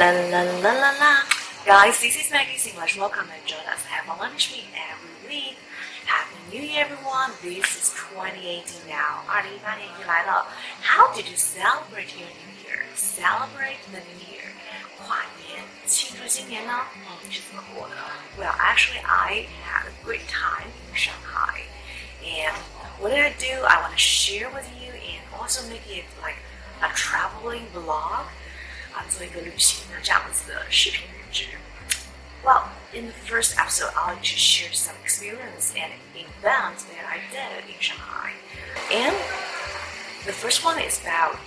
La la la la la. Guys, this is Maggie English. Welcome and join us. Have a lunch meet every week. Happy New Year, everyone. This is 2018 now. 二零一八年已经来了。How did you celebrate your New Year? Celebrate the New Year. 跨年庆祝新年呢？嗯，你是怎么过的？Well, actually, I had a great time in Shanghai. And what did I do? I want to share with you and also make it like a traveling vlog. 啊，做一个旅行的这样子的视频录制。Well, in the first episode, I'll just share some experience and events that I did in Shanghai. And the first one is about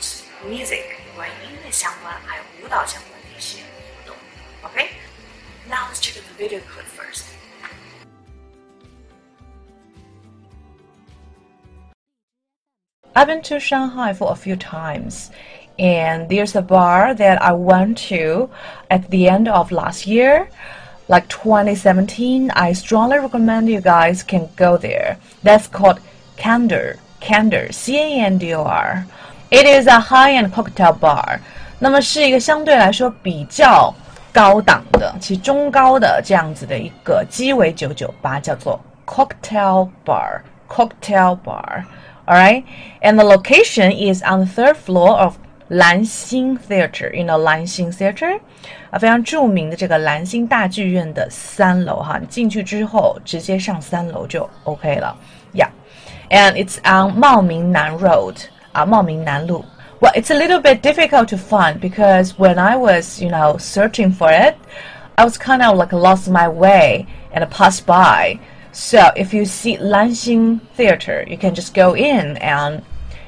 music，关于音乐相关还有舞蹈相关的一些活动。Okay, now let's check the video clip first. I've been to Shanghai for a few times, and there's a bar that I went to at the end of last year, like 2017. I strongly recommend you guys can go there. That's called Candor, Candor, C A N D O R. It is a high-end cocktail bar. 那么是一个相对来说比较高档的，其实中高的这样子的一个鸡尾酒酒吧，叫做 Cocktail Bar. cocktail bar. All right, and the location is on the third floor of Lanxin Theater. You know Lanxin Theater 啊，非常著名的这个兰心大剧院的三楼哈，你进去之后直接上三楼就 OK 了，Yeah，and it's on 茂名南 Road 啊，茂名南路。Well, it's a little bit difficult to find because when I was, you know, searching for it, I was kind of like lost my way and passed by. So if you see Lanxin Theater, you can just go in and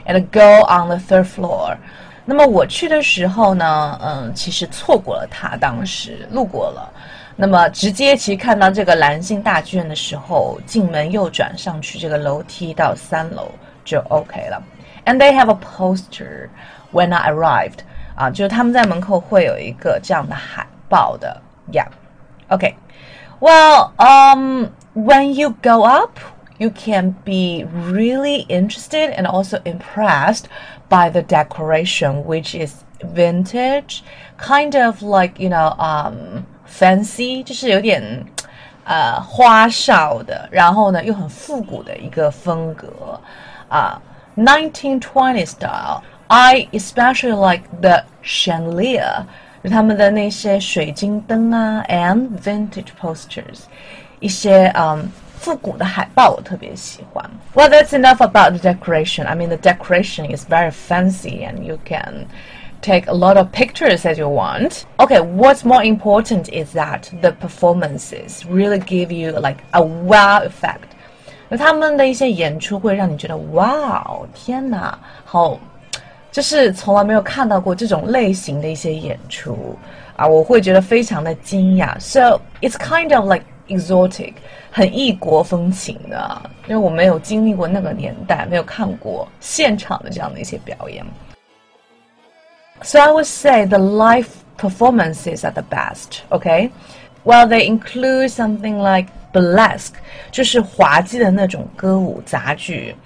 and go on the third floor. 那么我去的时候呢，嗯，其实错过了它，当时路过了。那么直接其实看到这个兰心大剧院的时候，进门右转上去这个楼梯到三楼就 OK 了。And they have a poster when I arrived arrived，啊，就是他们在门口会有一个这样的海报的，Yeah，OK、okay.。Well, um when you go up, you can be really interested and also impressed by the decoration, which is vintage, kind of like you know, um, fancy，就是有点呃花哨的，然后呢又很复古的一个风格啊、uh,，1920 style. I especially like the chandelier，他们的那些水晶灯啊，and vintage posters， 一些嗯。Um, 复古的海报我特别喜欢。Well, that's enough about the decoration. I mean, the decoration is very fancy, and you can take a lot of pictures as you want. Okay, what's more important is that the performances really give you like a wow effect. 那他们的一些演出会让你觉得哇哦，天哪，好，就是从来没有看到过这种类型的一些演出啊，我会觉得非常的惊讶。So it's kind of like exotic，很异国风情的，因为我没有经历过那个年代，没有看过现场的这样的一些表演。So I would say the live performances are the best. Okay, well they include something like burlesque，就是滑稽的那种歌舞杂剧。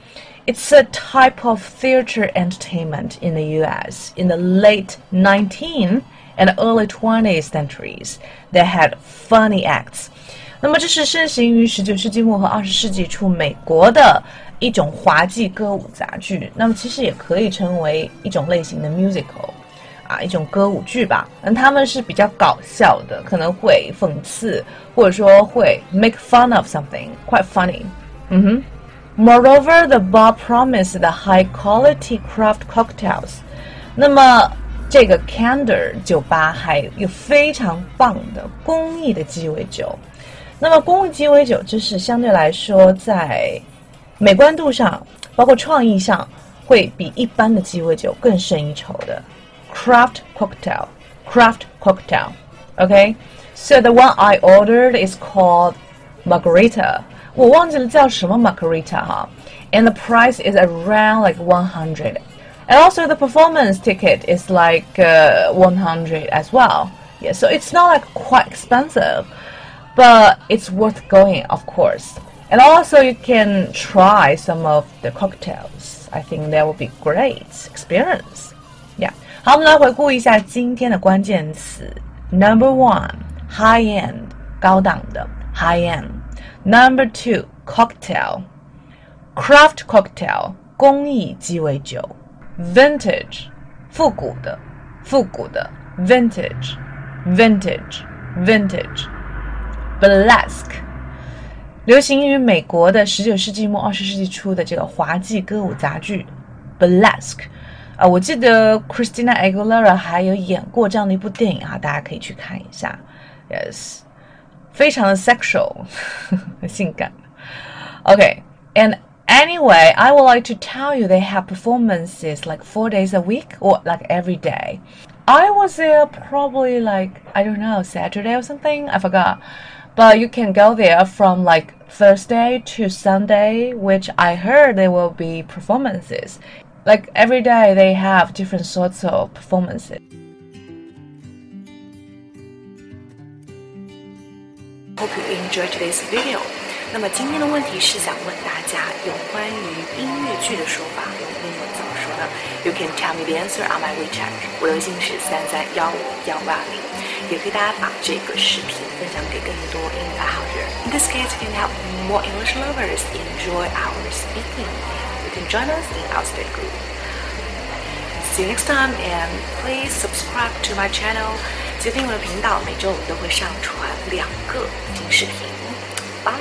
It's a type of theater entertainment in the U.S. in the late 19th and early 20th centuries. They had funny acts. 那么这是盛行于十九世纪末和二十世纪初美国的一种滑稽歌舞杂剧。那么其实也可以称为一种类型的 musical，啊，一种歌舞剧吧。那他们是比较搞笑的，可能会讽刺或者说会 make fun of something，quite funny。嗯哼。Moreover, the bar promised the high quality craft cocktails。那么这个 Candor 酒吧还有非常棒的工艺的鸡尾酒。那么公益鸡尾酒就是相对来说在美观度上，包括创意上，会比一般的鸡尾酒更胜一筹的。Craft cocktail, craft cocktail. Okay, so the one I ordered is called margarita. 我忘记了叫什么 margarita 哈，and the price is around like one hundred. And also the performance ticket is like uh, 100 as well. Yeah, so it's not like quite expensive but it's worth going, of course. And also, you can try some of the cocktails. I think that will be great experience. Yeah. 好，我们来回顾一下今天的关键词。Number one, high end，高档的 high end. Number two, cocktail, craft cocktail，工艺鸡尾酒。Vintage，复古的，复古的 vintage, vintage, vintage. Burlesque。流行于美国的十九世纪末二十世纪初的这个滑稽歌舞杂剧，burlesque，啊，我记得 Christina Aguilera 还有演过这样的一部电影啊，大家可以去看一下，yes，非常的 sexual，很性感。Okay，and anyway, I would like to tell you they have performances like four days a week or like every day. I was there probably like I don't know Saturday or something. I forgot. But you can go there from like Thursday to Sunday, which I heard there will be performances. Like every day, they have different sorts of performances. Hope you enjoyed today's video. 那么今天的问题是想问大家有关于音乐剧的说法，用英文怎么说 呢？You can tell me the answer on my WeChat，我的微信是三三幺五幺八零，也可以大家把这个视频分享给更多英语爱好者。In this case, you can help more English lovers enjoy our speaking. You can join us in our study group. See you next time, and please subscribe to my channel. 记得订阅我的频道，每周五都会上传两个新视频。Bye.